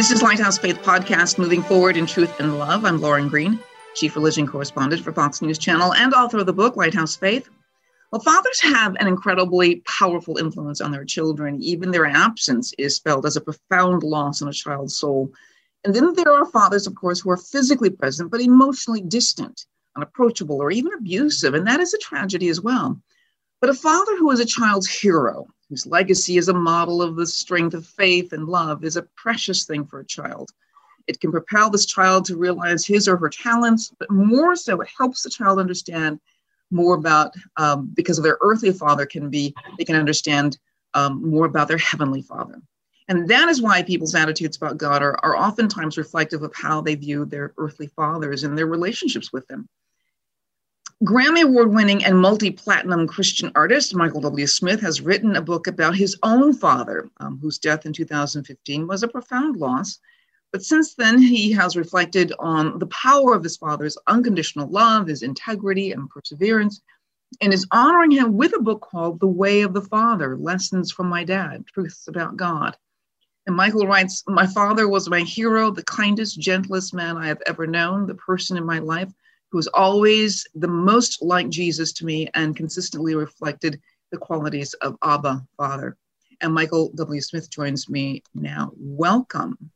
This is Lighthouse Faith Podcast, moving forward in truth and love. I'm Lauren Green, Chief Religion Correspondent for Fox News Channel and author of the book Lighthouse Faith. Well, fathers have an incredibly powerful influence on their children. Even their absence is felt as a profound loss in a child's soul. And then there are fathers, of course, who are physically present but emotionally distant, unapproachable, or even abusive. And that is a tragedy as well. But a father who is a child's hero, whose legacy is a model of the strength of faith and love, is a precious thing for a child. It can propel this child to realize his or her talents, but more so, it helps the child understand more about, um, because of their earthly father, can be, they can understand um, more about their heavenly father. And that is why people's attitudes about God are, are oftentimes reflective of how they view their earthly fathers and their relationships with them. Grammy Award winning and multi platinum Christian artist Michael W. Smith has written a book about his own father, um, whose death in 2015 was a profound loss. But since then, he has reflected on the power of his father's unconditional love, his integrity, and perseverance, and is honoring him with a book called The Way of the Father Lessons from My Dad Truths About God. And Michael writes My father was my hero, the kindest, gentlest man I have ever known, the person in my life who's always the most like Jesus to me and consistently reflected the qualities of Abba, Father. And Michael W. Smith joins me now. Welcome.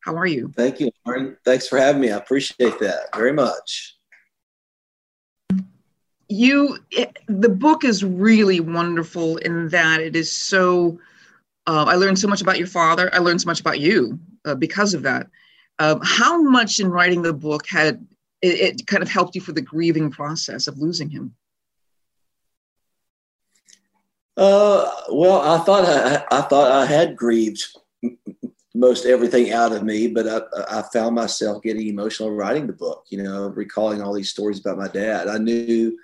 How are you? Thank you, Lauren. Thanks for having me. I appreciate that very much. You, it, the book is really wonderful in that it is so. Uh, I learned so much about your father. I learned so much about you uh, because of that. Um, how much in writing the book had it, it kind of helped you for the grieving process of losing him? Uh, well, I thought I, I thought I had grieved most everything out of me, but I, I found myself getting emotional writing the book. You know, recalling all these stories about my dad. I knew,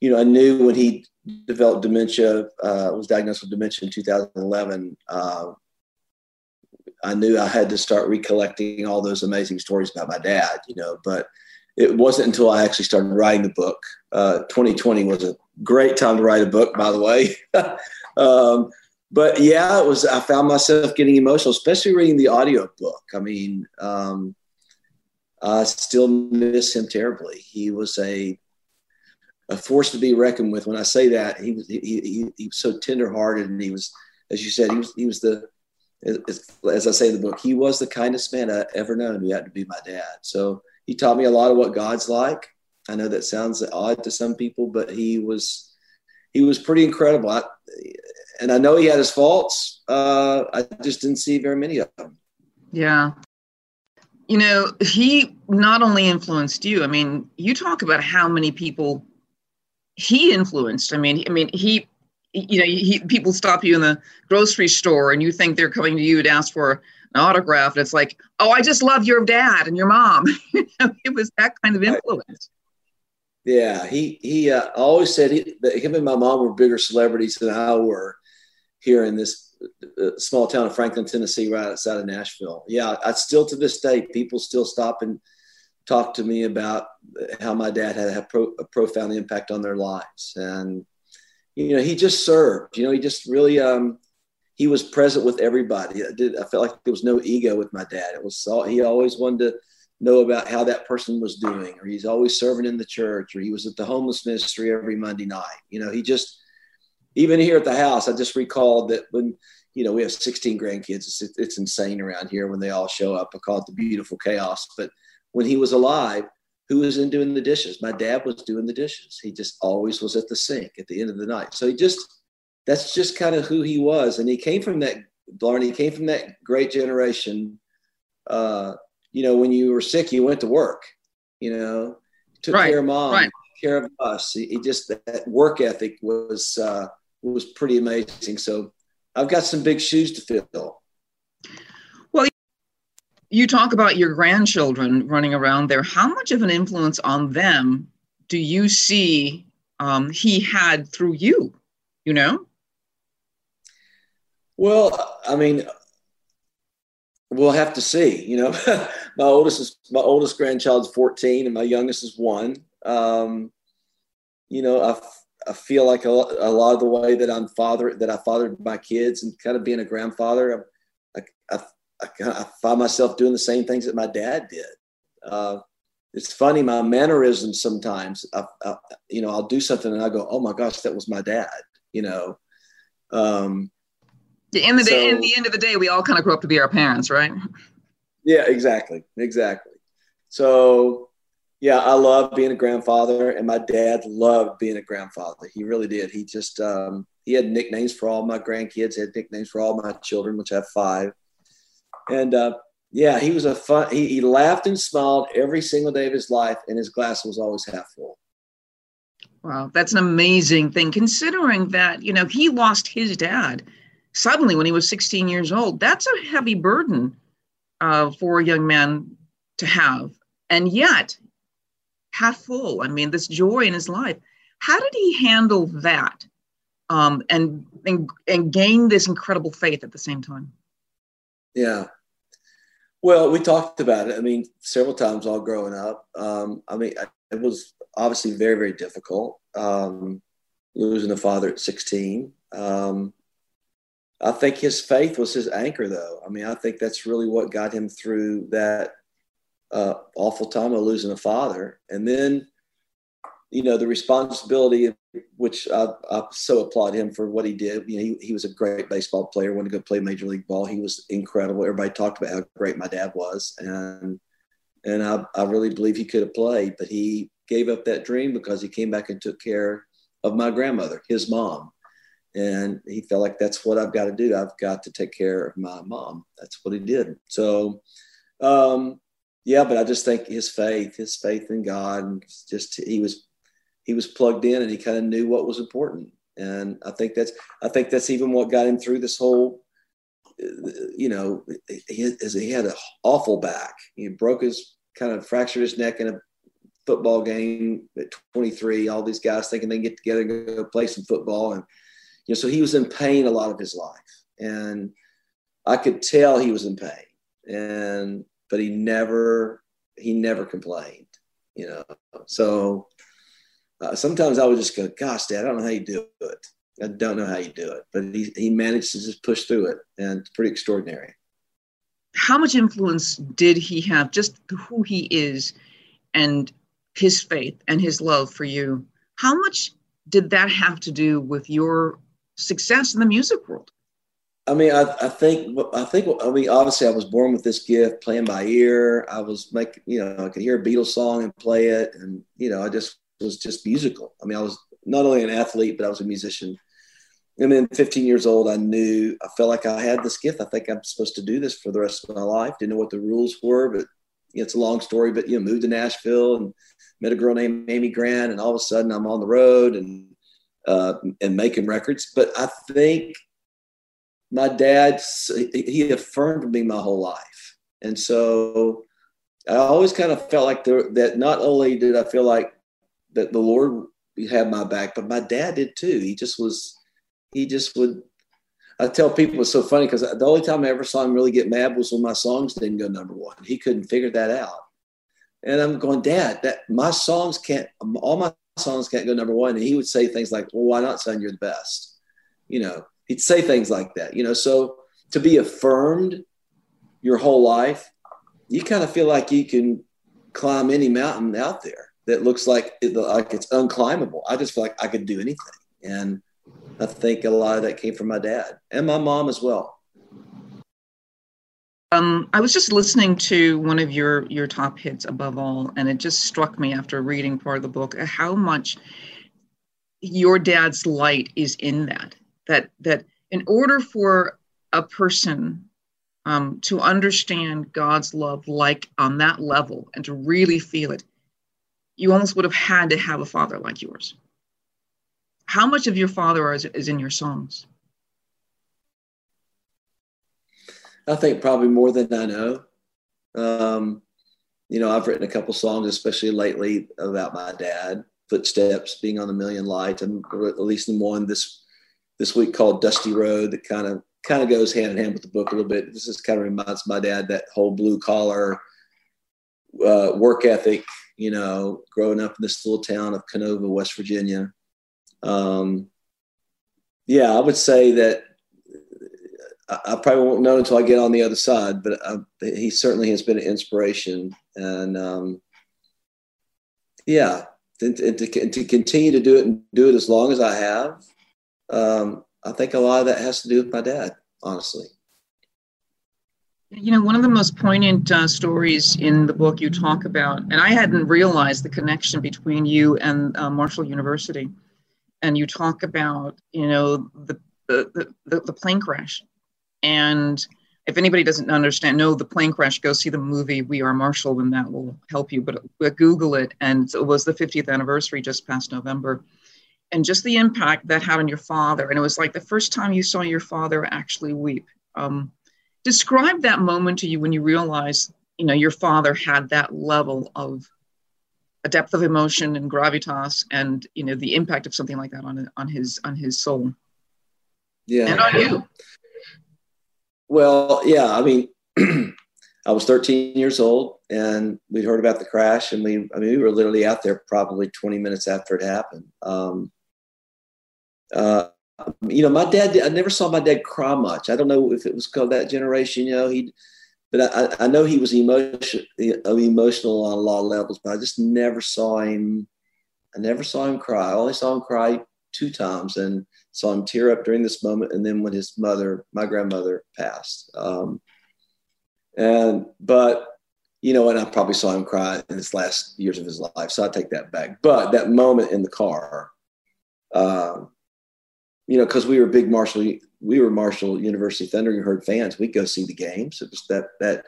you know, I knew when he developed dementia, uh, was diagnosed with dementia in 2011. Uh, I knew I had to start recollecting all those amazing stories about my dad. You know, but it wasn't until I actually started writing the book. Uh, 2020 was a great time to write a book, by the way. um, but yeah, it was. I found myself getting emotional, especially reading the audio book. I mean, um, I still miss him terribly. He was a a force to be reckoned with. When I say that, he was he, he, he was so tenderhearted, and he was, as you said, he was he was the as, I say in the book, he was the kindest man I ever known who had to be my dad. So he taught me a lot of what God's like. I know that sounds odd to some people, but he was he was pretty incredible. I, and I know he had his faults. Uh, I just didn't see very many of them. Yeah. You know, he not only influenced you. I mean, you talk about how many people he influenced. I mean, I mean, he, you know, he, people stop you in the grocery store and you think they're coming to you to ask for an autograph. And it's like, oh, I just love your dad and your mom. it was that kind of influence. Yeah, he he uh, always said he, that him and my mom were bigger celebrities than I were here in this uh, small town of Franklin, Tennessee, right outside of Nashville. Yeah, I still to this day, people still stop and talk to me about how my dad had a, pro, a profound impact on their lives, and you know, he just served. You know, he just really um, he was present with everybody. I, did, I felt like there was no ego with my dad. It was all, he always wanted to know about how that person was doing, or he's always serving in the church, or he was at the homeless ministry every Monday night. You know, he just even here at the house. I just recalled that when you know we have 16 grandkids, it's, it's insane around here when they all show up. I call it the beautiful chaos. But when he was alive, who was in doing the dishes? My dad was doing the dishes. He just always was at the sink at the end of the night. So he just that's just kind of who he was. And he came from that, he came from that great generation. Uh, you know, when you were sick, you went to work, you know, took right, care of mom, right. care of us. He, he, just, that work ethic was, uh, was pretty amazing. So I've got some big shoes to fill. Well, you talk about your grandchildren running around there. How much of an influence on them do you see um, he had through you? You know? Well, I mean, we'll have to see. You know, my oldest is my oldest grandchild's 14, and my youngest is one. Um, you know, I, I feel like a, a lot of the way that I'm father that I fathered my kids and kind of being a grandfather, I, I, I, I, find myself doing the same things that my dad did. Uh, it's funny, my mannerisms sometimes, I, I, you know, I'll do something and I go, oh my gosh, that was my dad, you know. Um, in the day, in the end of the day, we all kind of grow up to be our parents, right? Yeah, exactly, exactly. So, yeah, I love being a grandfather, and my dad loved being a grandfather. He really did. He just um, he had nicknames for all my grandkids, had nicknames for all my children, which I have five. And uh, yeah, he was a fun. He, he laughed and smiled every single day of his life, and his glass was always half full. Wow, that's an amazing thing. Considering that you know he lost his dad suddenly when he was 16 years old. That's a heavy burden uh, for a young man to have, and yet half full. I mean, this joy in his life. How did he handle that? Um, and, and and gain this incredible faith at the same time. Yeah, well, we talked about it. I mean, several times all growing up. Um, I mean, it was obviously very, very difficult um, losing a father at 16. Um, I think his faith was his anchor, though. I mean, I think that's really what got him through that uh, awful time of losing a father. And then you know the responsibility which I, I, so applaud him for what he did. You know he, he was a great baseball player wanted to go play major league ball. He was incredible. Everybody talked about how great my dad was. And and I, I really believe he could have played but he gave up that dream because he came back and took care of my grandmother his mom and he felt like that's what i've got to do i've got to take care of my mom that's what he did so um, yeah but i just think his faith his faith in god and just he was he was plugged in and he kind of knew what was important. And I think that's I think that's even what got him through this whole. You know, he, he had an awful back. He broke his kind of fractured his neck in a football game at 23. All these guys thinking they get together and go play some football, and you know, so he was in pain a lot of his life, and I could tell he was in pain, and but he never he never complained, you know. So uh, sometimes I would just go, gosh, dad, I don't know how you do it. I don't know how you do it, but he, he managed to just push through it and it's pretty extraordinary. How much influence did he have just who he is and his faith and his love for you? How much did that have to do with your success in the music world? I mean, I, I think, I think, I mean, obviously, I was born with this gift, playing by ear. I was making, you know, I could hear a Beatles song and play it, and you know, I just was just musical. I mean, I was not only an athlete, but I was a musician. And then 15 years old, I knew I felt like I had this gift. I think I'm supposed to do this for the rest of my life. Didn't know what the rules were, but you know, it's a long story. But you know, moved to Nashville and met a girl named Amy Grant, and all of a sudden I'm on the road and uh, and making records. But I think my dad he affirmed me my whole life, and so I always kind of felt like there, that. Not only did I feel like that the Lord had my back, but my dad did too. He just was, he just would. I tell people it's so funny because the only time I ever saw him really get mad was when my songs didn't go number one. He couldn't figure that out, and I'm going, Dad, that my songs can't, all my songs can't go number one. And he would say things like, Well, why not, son? You're the best. You know, he'd say things like that. You know, so to be affirmed your whole life, you kind of feel like you can climb any mountain out there that looks like it, like it's unclimbable. I just feel like I could do anything, and I think a lot of that came from my dad and my mom as well. Um, I was just listening to one of your your top hits, above all, and it just struck me after reading part of the book how much your dad's light is in that. That that in order for a person um, to understand God's love like on that level and to really feel it, you almost would have had to have a father like yours. How much of your father is, is in your songs? I think probably more than I know. Um, you know, I've written a couple songs, especially lately, about my dad, Footsteps, being on a million lights, and releasing one this this week called Dusty Road that kind of kind of goes hand in hand with the book a little bit. This just kind of reminds my dad that whole blue collar uh, work ethic, you know, growing up in this little town of Kenova, West Virginia. Um, yeah, I would say that I, probably won't know until I get on the other side. But he certainly has been an inspiration, and um, yeah, and, and to, to continue to do it and do it as long as I have. Um, I think a lot of that has to do with my dad, honestly. You know, one of the most poignant uh, stories in the book you talk about, and I hadn't realized the connection between you and uh, Marshall University. And you talk about, you know, the, the, the, the plane crash. And if anybody doesn't understand, know the plane crash, go see the movie We Are Marshall, and that will help you. But, but Google it. And it was the 50th anniversary just past November. And just the impact that had on your father. And it was like the first time you saw your father actually weep. Um, describe that moment to you when you realized you know your father had that level of a depth of emotion and gravitas and you know the impact of something like that on on his on his soul yeah and on you well yeah i mean i was 13 years old and we'd heard about the crash and we i mean we were literally out there probably 20 minutes after it happened um, uh, you know, my dad, I never saw my dad cry much. I don't know if it was called that generation, you know, he, but I, I know he was emotion, emotional on a lot of levels, but I just never saw him. I never saw him cry. I only saw him cry two times and saw him tear up during this moment. And then when his mother, my grandmother passed. Um, and, but, you know, and I probably saw him cry in his last years of his life. So I take that back. But that moment in the car, um, you know, because we were big Marshall, we were Marshall University Thunder. Thundering Herd fans. We'd go see the games. It was that that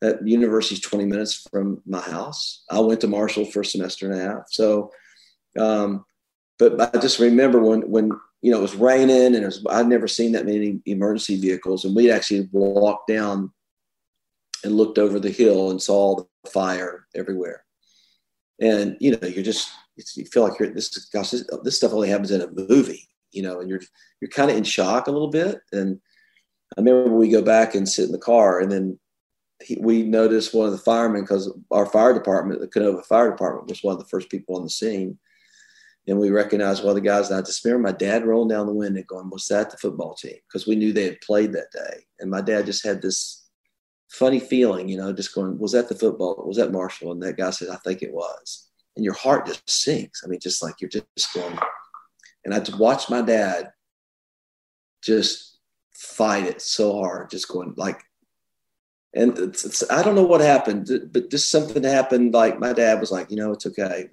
that university's 20 minutes from my house. I went to Marshall for a semester and a half. So, um, but I just remember when when you know it was raining and was, I'd never seen that many emergency vehicles, and we'd actually walked down and looked over the hill and saw the fire everywhere. And you know, you're just you feel like you're this gosh, this, this stuff only happens in a movie you know, and you're you're kind of in shock a little bit. And I remember we go back and sit in the car, and then he, we noticed one of the firemen because our fire department, the Kenova Fire Department, was one of the first people on the scene. And we recognized well, the guys. And I remember my dad rolling down the window going, Was that the football team? Because we knew they had played that day. And my dad just had this funny feeling, you know, just going, Was that the football? Was that Marshall? And that guy said, I think it was. And your heart just sinks. I mean, just like you're just going, and I just watched my dad just fight it so hard, just going like, and it's, it's, I don't know what happened, but just something happened. Like my dad was like, you know, it's okay.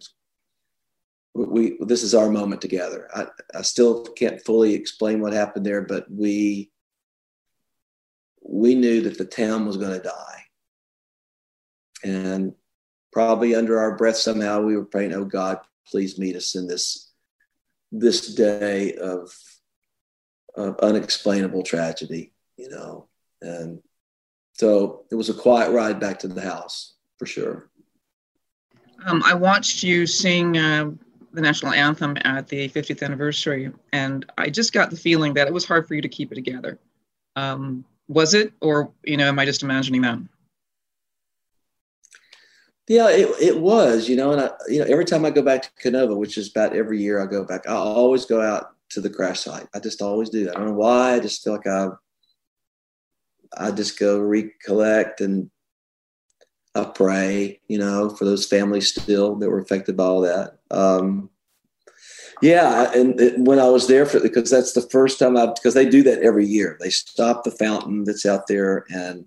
We this is our moment together. I, I still can't fully explain what happened there, but we we knew that the town was going to die, and probably under our breath somehow we were praying, "Oh God, please meet us in this this day of, of unexplainable tragedy, you know. And so it was a quiet ride back to the house for sure. Um, I watched you sing uh, the national anthem at the 50th anniversary, and I just got the feeling that it was hard for you to keep it together. Um, was it, or you know, am I just imagining that? Yeah, it, it was, you know, and I, you know, every time I go back to Kenova, which is about every year I go back, I always go out to the crash site. I just always do. I don't know why. I just feel like I, I just go recollect and I pray, you know, for those families still that were affected by all that. Um, yeah, and it, when I was there for because that's the first time I because they do that every year. They stop the fountain that's out there, and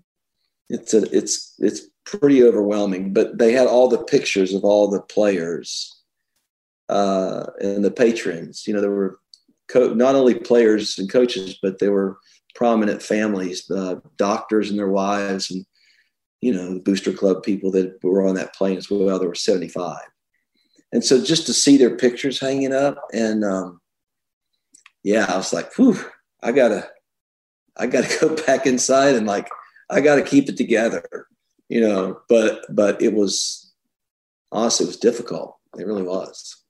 it's a it's it's pretty overwhelming. But they had all the pictures of all the players uh, and the patrons. You know, there were co- not only players and coaches, but there were prominent families, uh, doctors and their wives, and you know the Booster Club people that were on that plane as well. There were seventy five, and so just to see their pictures hanging up, and um, yeah, I was like, whew, I gotta, I gotta go back inside and like, I gotta keep it together you know, but but it was honestly it was difficult. It really was.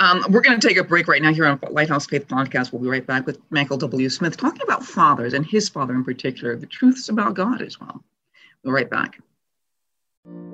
Um, we're going to take a break right now here on Lighthouse Faith Podcast. We'll be right back with Michael W. Smith talking about fathers and his father in particular, the truths about God as well. Right back.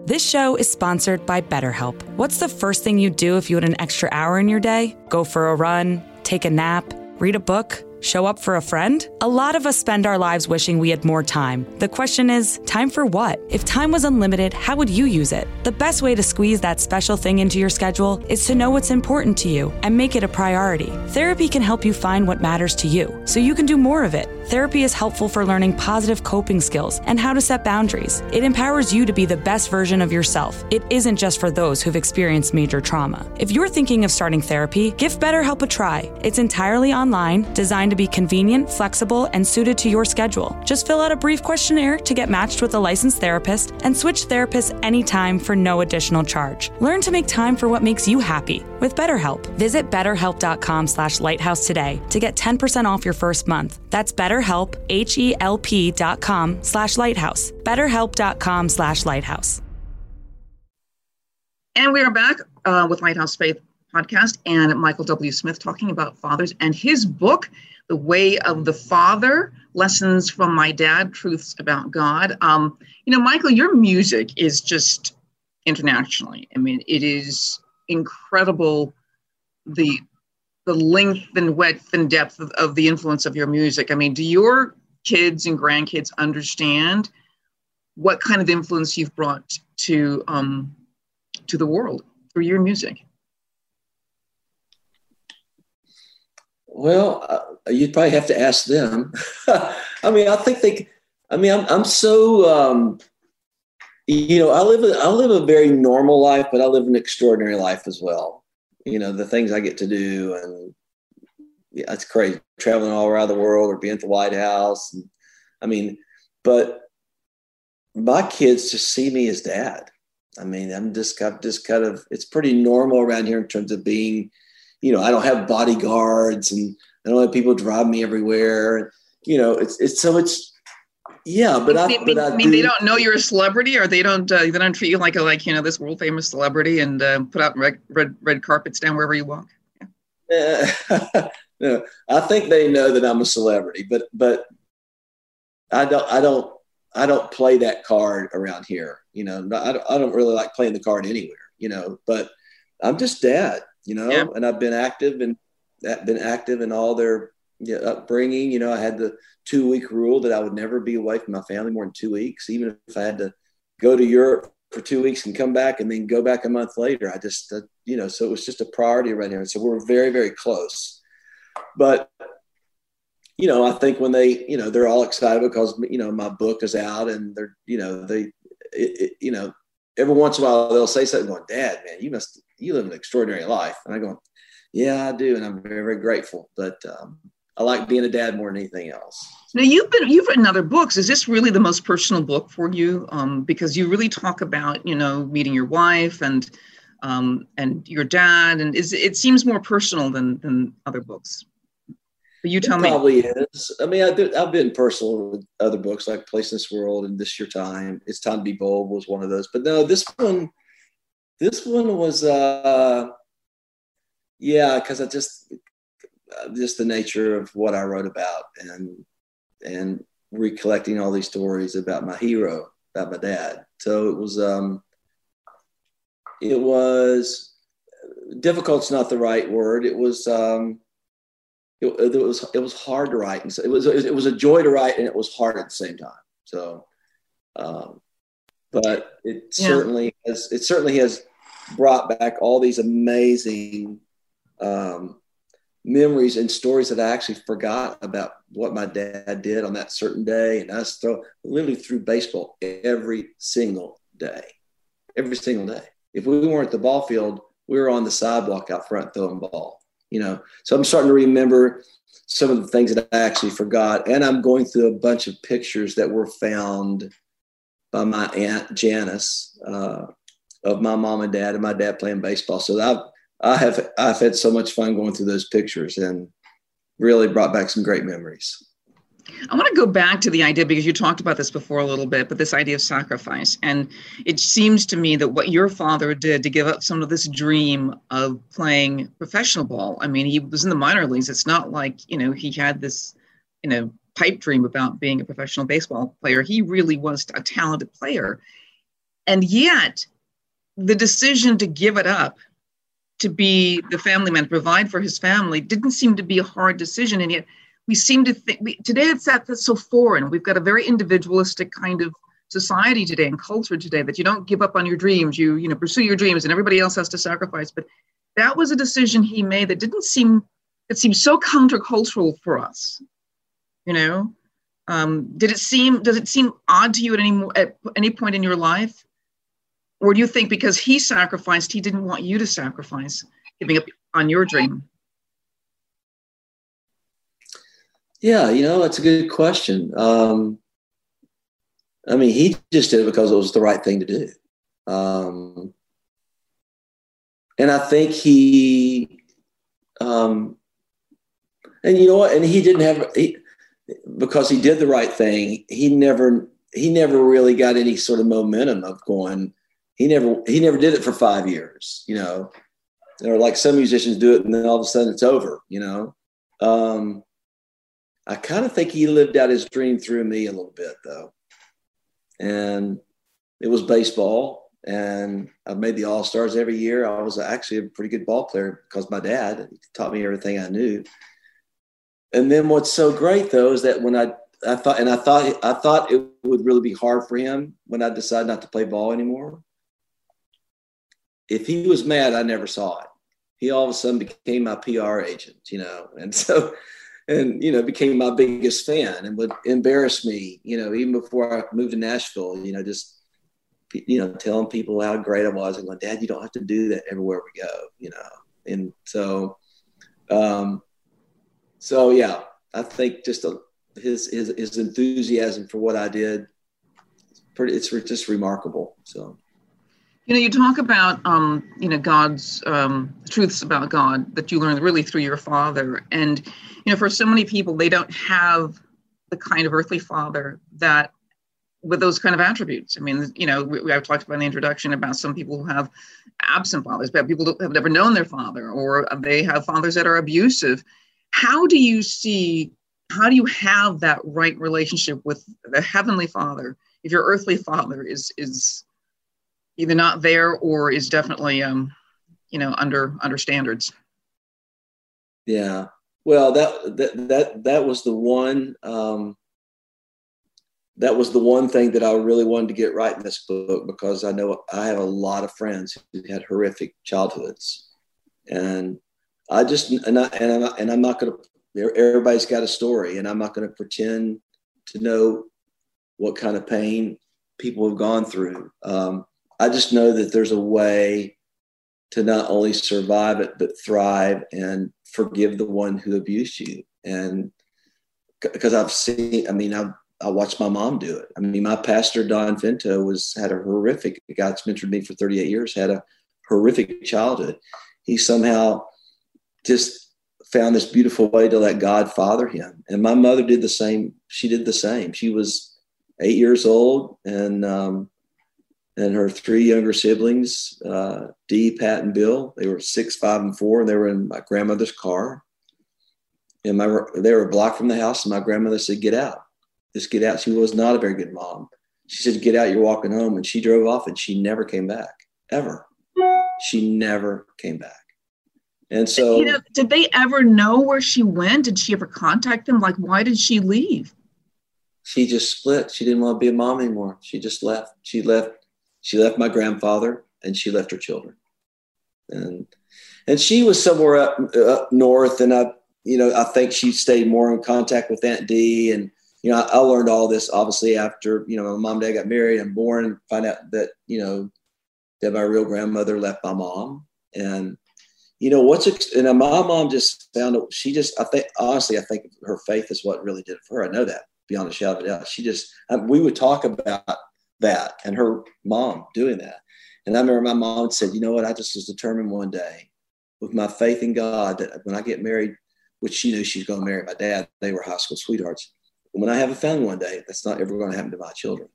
This show is sponsored by BetterHelp. What's the first thing you'd do if you had an extra hour in your day? Go for a run, take a nap, read a book? Show up for a friend? A lot of us spend our lives wishing we had more time. The question is, time for what? If time was unlimited, how would you use it? The best way to squeeze that special thing into your schedule is to know what's important to you and make it a priority. Therapy can help you find what matters to you so you can do more of it. Therapy is helpful for learning positive coping skills and how to set boundaries. It empowers you to be the best version of yourself. It isn't just for those who've experienced major trauma. If you're thinking of starting therapy, give BetterHelp a try. It's entirely online, designed to be convenient, flexible, and suited to your schedule. Just fill out a brief questionnaire to get matched with a licensed therapist and switch therapists anytime for no additional charge. Learn to make time for what makes you happy with BetterHelp. Visit betterhelp.com slash lighthouse today to get 10% off your first month. That's betterhelp, H-E-L-P dot com slash lighthouse. betterhelp.com slash lighthouse. And we are back uh, with Lighthouse Faith podcast and Michael W. Smith talking about fathers and his book, The Way of the Father Lessons from My Dad, Truths About God. Um, you know, Michael, your music is just internationally. I mean, it is incredible the the length and width and depth of, of the influence of your music. I mean, do your kids and grandkids understand what kind of influence you've brought to um, to the world through your music? Well, uh, you'd probably have to ask them. I mean, I think they. I mean, I'm I'm so. Um, you know, I live a, I live a very normal life, but I live an extraordinary life as well. You know, the things I get to do, and yeah, it's crazy traveling all around the world or being at the White House. And, I mean, but my kids just see me as dad. I mean, I'm just I've just kind of it's pretty normal around here in terms of being you know, I don't have bodyguards and I don't have people drive me everywhere. You know, it's it's so it's yeah, but I, I but I, I mean, do, they don't know you're a celebrity, or they don't uh, they don't treat you like a like you know this world famous celebrity and uh, put out red, red red carpets down wherever you walk. Yeah. no, I think they know that I'm a celebrity, but but I don't I don't I don't play that card around here. You know, I don't, I don't really like playing the card anywhere. You know, but I'm just dad you know, yeah. and I've been active and been active in all their you know, upbringing. You know, I had the two week rule that I would never be away from my family more than two weeks, even if I had to go to Europe for two weeks and come back and then go back a month later. I just, uh, you know, so it was just a priority right here. So we're very, very close. But, you know, I think when they, you know, they're all excited because, you know, my book is out and they're, you know, they, it, it, you know, every once in a while they'll say something going, Dad, man, you must you live an extraordinary life. And I go, yeah, I do. And I'm very, very grateful. But um, I like being a dad more than anything else. Now you've been you've written other books. Is this really the most personal book for you? Um, because you really talk about you know meeting your wife and um, and your dad, and is it seems more personal than than other books. But you tell it me. Probably is. I mean, I do, I've been personal with other books like Place in This World and This Your Time. It's Time to Be Bold was one of those. But no, this one this one was, uh, yeah, because I just uh, just the nature of what I wrote about and and recollecting all these stories about my hero, about my dad. So it was um, it was difficult's not the right word. It was um, it, it was it was hard to write, and so it was it was a joy to write, and it was hard at the same time. So, um, but it yeah. certainly has it certainly has brought back all these amazing um, memories and stories that I actually forgot about what my dad did on that certain day. And I throw literally threw baseball every single day, every single day. If we weren't at the ball field, we were on the sidewalk out front throwing ball. You know, so I'm starting to remember some of the things that I actually forgot, and I'm going through a bunch of pictures that were found by my aunt Janice. Uh, of my mom and dad and my dad playing baseball. So I've I have I've had so much fun going through those pictures and really brought back some great memories. I want to go back to the idea because you talked about this before a little bit, but this idea of sacrifice. And it seems to me that what your father did to give up some of this dream of playing professional ball. I mean, he was in the minor leagues. It's not like, you know, he had this, you know, pipe dream about being a professional baseball player. He really was a talented player. And yet, the decision to give it up to be the family man, provide for his family, didn't seem to be a hard decision. And yet, we seem to think we, today it's that that's so foreign. We've got a very individualistic kind of society today and culture today that you don't give up on your dreams. You you know pursue your dreams, and everybody else has to sacrifice. But that was a decision he made that didn't seem it seemed so countercultural for us. You know, um, did it seem does it seem odd to you at any at any point in your life, or do you think because he sacrificed, he didn't want you to sacrifice, giving up on your dream? Yeah, you know, that's a good question. Um, I mean, he just did it because it was the right thing to do. Um, and I think he, um, and you know what? And he didn't have, he, because he did the right thing. He never, he never really got any sort of momentum of going. He never, he never did it for five years. You know, or like some musicians do it, and then all of a sudden it's over. You know, um, I kind of think he lived out his dream through me a little bit, though. And it was baseball, and I made the All Stars every year. I was actually a pretty good ball player because my dad taught me everything I knew. And then what's so great though is that when I I thought and I thought I thought it would really be hard for him when I decided not to play ball anymore. If he was mad, I never saw it. He all of a sudden became my PR agent, you know, and so and you know became my biggest fan and would embarrass me you know even before i moved to nashville you know just you know telling people how great i was and going dad you don't have to do that everywhere we go you know and so um so yeah i think just a, his his his enthusiasm for what i did it's pretty it's just remarkable so you know, you talk about, um, you know, God's um, truths about God that you learned really through your father. And, you know, for so many people, they don't have the kind of earthly father that with those kind of attributes. I mean, you know, we, we, I've talked about in the introduction about some people who have absent fathers, but people have never known their father, or they have fathers that are abusive. How do you see, how do you have that right relationship with the heavenly father if your earthly father is, is, either not there or is definitely um, you know under under standards. Yeah, well, that that that that was the one. Um, that was the one thing that I really wanted to get right in this book because I know I have a lot of friends who had horrific childhoods, and I just and I and I'm, and I'm not going to. Everybody's got a story, and I'm not going to pretend to know what kind of pain people have gone through. Um, I just know that there's a way to not only survive it, but thrive and forgive the one who abused you. And because I've seen, I mean, I, I watched my mom do it. I mean, my pastor, Don Finto, was had a horrific, God's mentored me for 38 years, had a horrific childhood. He somehow just found this beautiful way to let God father him. And my mother did the same. She did the same. She was eight years old and um, and her three younger siblings, uh, Dee, Pat, and Bill. They were six, five, and four, and they were in my grandmother's car. And my they were blocked from the house, and my grandmother said, "Get out, just get out." She was not a very good mom. She said, "Get out, you're walking home," and she drove off, and she never came back ever. She never came back. And so, you know, did they ever know where she went? Did she ever contact them? Like, why did she leave? She just split. She didn't want to be a mom anymore. She just left. She left she left my grandfather and she left her children. And and she was somewhere up, up north, and I, you know, I think she stayed more in contact with Aunt Dee, and you know, I, I learned all this obviously after you know my mom and dad got married and born, and find out that you know that my real grandmother left my mom, and you know what's and my mom just found. She just, I think, honestly, I think her faith is what really did it for her. I know that beyond a shadow of a doubt. She just, we would talk about that and her mom doing that. And I remember my mom said, you know what, I just was determined one day with my faith in God that when I get married, which she knew she was going to marry my dad, they were high school sweethearts. When I have a family one day, that's not ever going to happen to my children.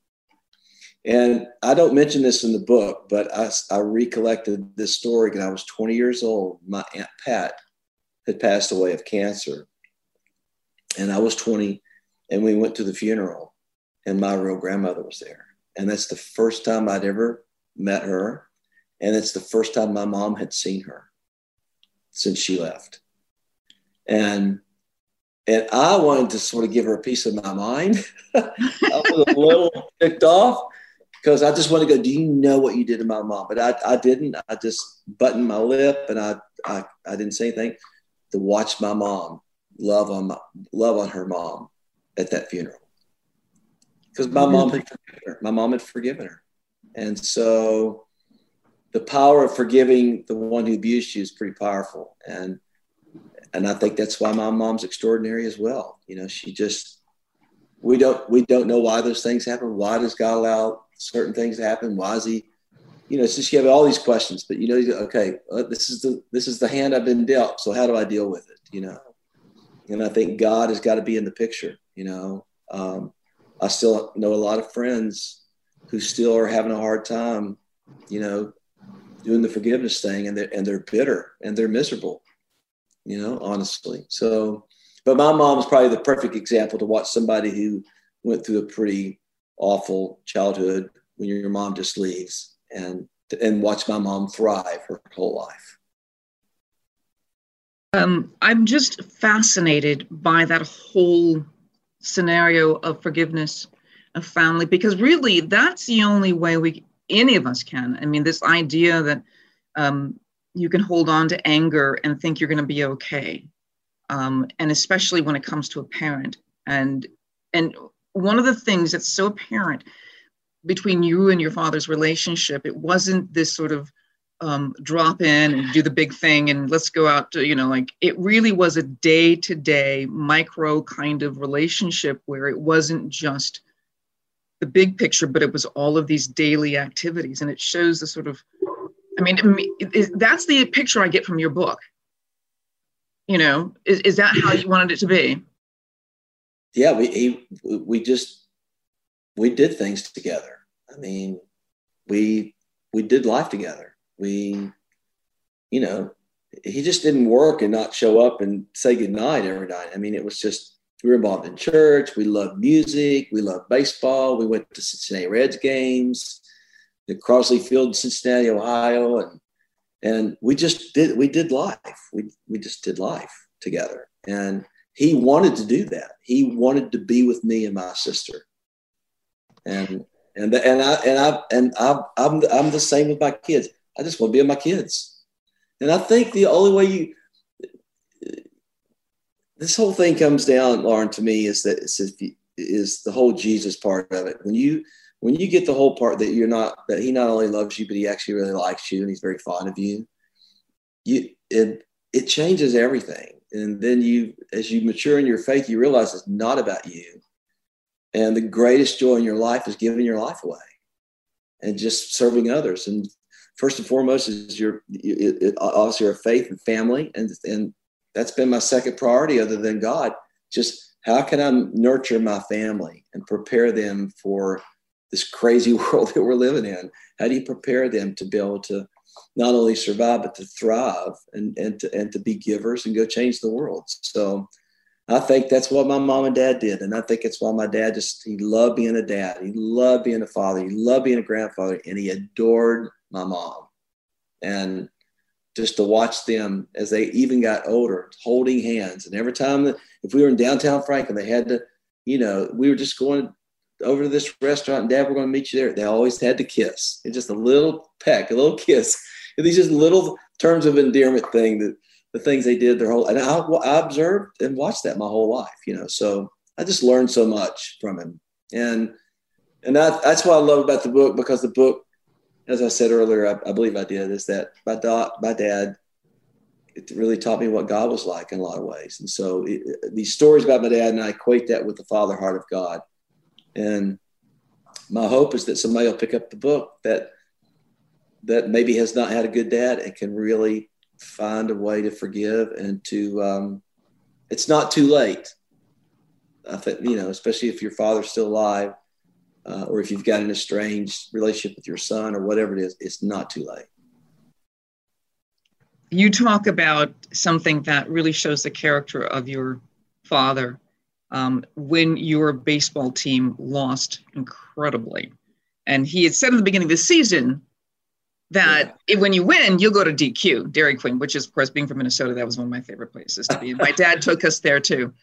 And I don't mention this in the book, but I, I recollected this story when I was 20 years old. My Aunt Pat had passed away of cancer. And I was 20, and we went to the funeral, and my real grandmother was there. And that's the first time I'd ever met her. And it's the first time my mom had seen her since she left. And And I wanted to sort of give her a piece of my mind. I was a little ticked off because I just want to go, do you know what you did to my mom? But I, I didn't. I just buttoned my lip and I, I, I didn't say anything to watch my mom love on my, love on her mom at that funeral. Because my mom had forgiven her. My mom had forgiven her. And so the power of forgiving the one who abused you is pretty powerful. And and I think that's why my mom's extraordinary as well. You know, she just we don't we don't know why those things happen. Why does God allow certain things to happen? Why is he you know, it's just you have all these questions, but you know, okay, uh, this is the this is the hand I've been dealt. So how do I deal with it? You know, and I think God has got to be in the picture. You know, um, I still know a lot of friends who still are having a hard time. You know, doing the forgiveness thing, and they're and they're bitter and they're miserable. You know, honestly. So, but my mom is probably the perfect example to watch somebody who went through a pretty awful childhood when your mom just leaves and and watch my mom thrive her whole life. Um, I'm just fascinated by that whole scenario of forgiveness of family because really that's the only way we any of us can. I mean, this idea that um, you can hold on to anger and think you're going to be okay, um, and especially when it comes to a parent. And and one of the things that's so apparent between you and your father's relationship. It wasn't this sort of um, drop in and do the big thing and let's go out to, you know, like it really was a day to day micro kind of relationship where it wasn't just the big picture, but it was all of these daily activities. And it shows the sort of, I mean, it, it, that's the picture I get from your book. You know, is, is that how you wanted it to be? Yeah, we, he, we just, we did things together I mean, we we did life together. We, you know, he just didn't work and not show up and say goodnight every night. I mean, it was just we were involved in church. We loved music. We loved baseball. We went to Cincinnati Reds games, the Crosley Field, Cincinnati, Ohio, and and we just did we did life. We we just did life together. And he wanted to do that. He wanted to be with me and my sister. And and and I and I and I I'm I'm the same with my kids. I just want to be with my kids, and I think the only way you this whole thing comes down, Lauren, to me is that it's is the whole Jesus part of it. When you when you get the whole part that you're not that he not only loves you, but he actually really likes you and he's very fond of you, you it it changes everything. And then you as you mature in your faith, you realize it's not about you. And the greatest joy in your life is giving your life away and just serving others. And first and foremost is your it, it, obviously your faith and family. And, and that's been my second priority other than God. Just how can I nurture my family and prepare them for this crazy world that we're living in? How do you prepare them to be able to not only survive, but to thrive and, and, to, and to be givers and go change the world? So I think that's what my mom and dad did. And I think it's why my dad just, he loved being a dad. He loved being a father. He loved being a grandfather. And he adored my mom. And just to watch them as they even got older, holding hands. And every time that, if we were in downtown Franklin, they had to, you know, we were just going over to this restaurant and dad, we're going to meet you there. They always had to kiss. It's just a little peck, a little kiss. These just little terms of endearment thing that the things they did their whole and I, I observed and watched that my whole life you know so i just learned so much from him and and that, that's what i love about the book because the book as i said earlier i, I believe i did is that my, da- my dad it really taught me what god was like in a lot of ways. And so it, these stories about my dad and i equate that with the father heart of god. And my hope is that somebody will pick up the book that that maybe has not had a good dad and can really find a way to forgive and to um, it's not too late. I think you know especially if your father's still alive uh, or if you've got an estranged relationship with your son or whatever it is it's not too late you talk about something that really shows the character of your father um, when your baseball team lost incredibly and he had said at the beginning of the season that yeah. when you win, you'll go to DQ, Dairy Queen, which is, of course, being from Minnesota, that was one of my favorite places to be. And my dad took us there too.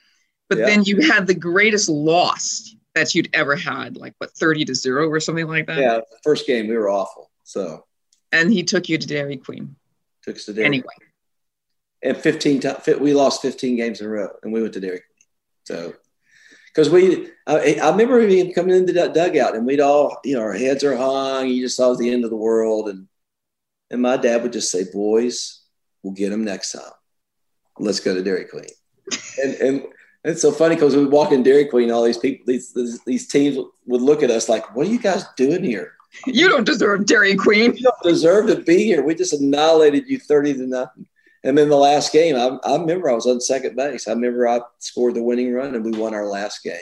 but yeah. then you had the greatest loss that you'd ever had, like what, 30 to zero or something like that? Yeah, first game, we were awful. So, and he took you to Dairy Queen. Took us to Dairy anyway. Queen. And 15, t- we lost 15 games in a row and we went to Dairy Queen. So, because we, I, I, remember him coming into that dugout and we'd all, you know, our heads are hung. You just saw the end of the world. And, and my dad would just say, boys, we'll get them next time. Let's go to Dairy Queen. and, and, it's so funny because we walk in Dairy Queen, all these people, these, these, these teams would look at us like, "What are you guys doing here? You don't deserve Dairy Queen. You don't deserve to be here. We just annihilated you thirty to nothing." And then the last game, I, I remember I was on second base. I remember I scored the winning run, and we won our last game.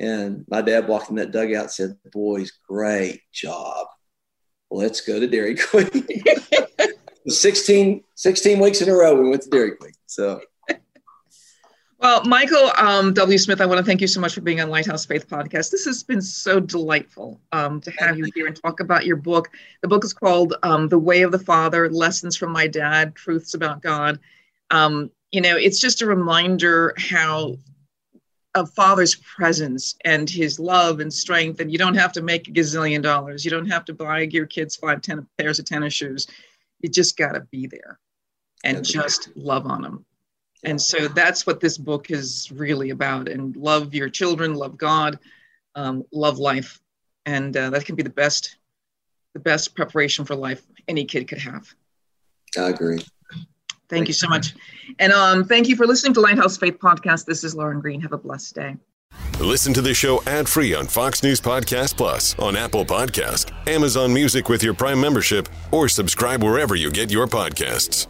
And my dad walked in that dugout and said, "Boys, great job. Let's go to Dairy Queen." 16, 16 weeks in a row, we went to Dairy Queen. So well, Michael um, W. Smith, I want to thank you so much for being on Lighthouse Faith Podcast. This has been so delightful um, to have you here and talk about your book. The book is called um, The Way of the Father Lessons from My Dad, Truths About God. Um, you know, it's just a reminder how a father's presence and his love and strength, and you don't have to make a gazillion dollars. You don't have to buy your kids five, ten pairs of tennis shoes. You just got to be there and just love on them and so that's what this book is really about. And love your children love god um, love life. And uh, that can be the best the best preparation for life any kid could have. I agree. Thank you so much. And um, thank you for listening to lighthouse faith podcast. This is lauren green. Have a blessed day. Listen to the show ad-free on fox news podcast plus on apple podcast amazon music with your prime membership or subscribe wherever you get your podcasts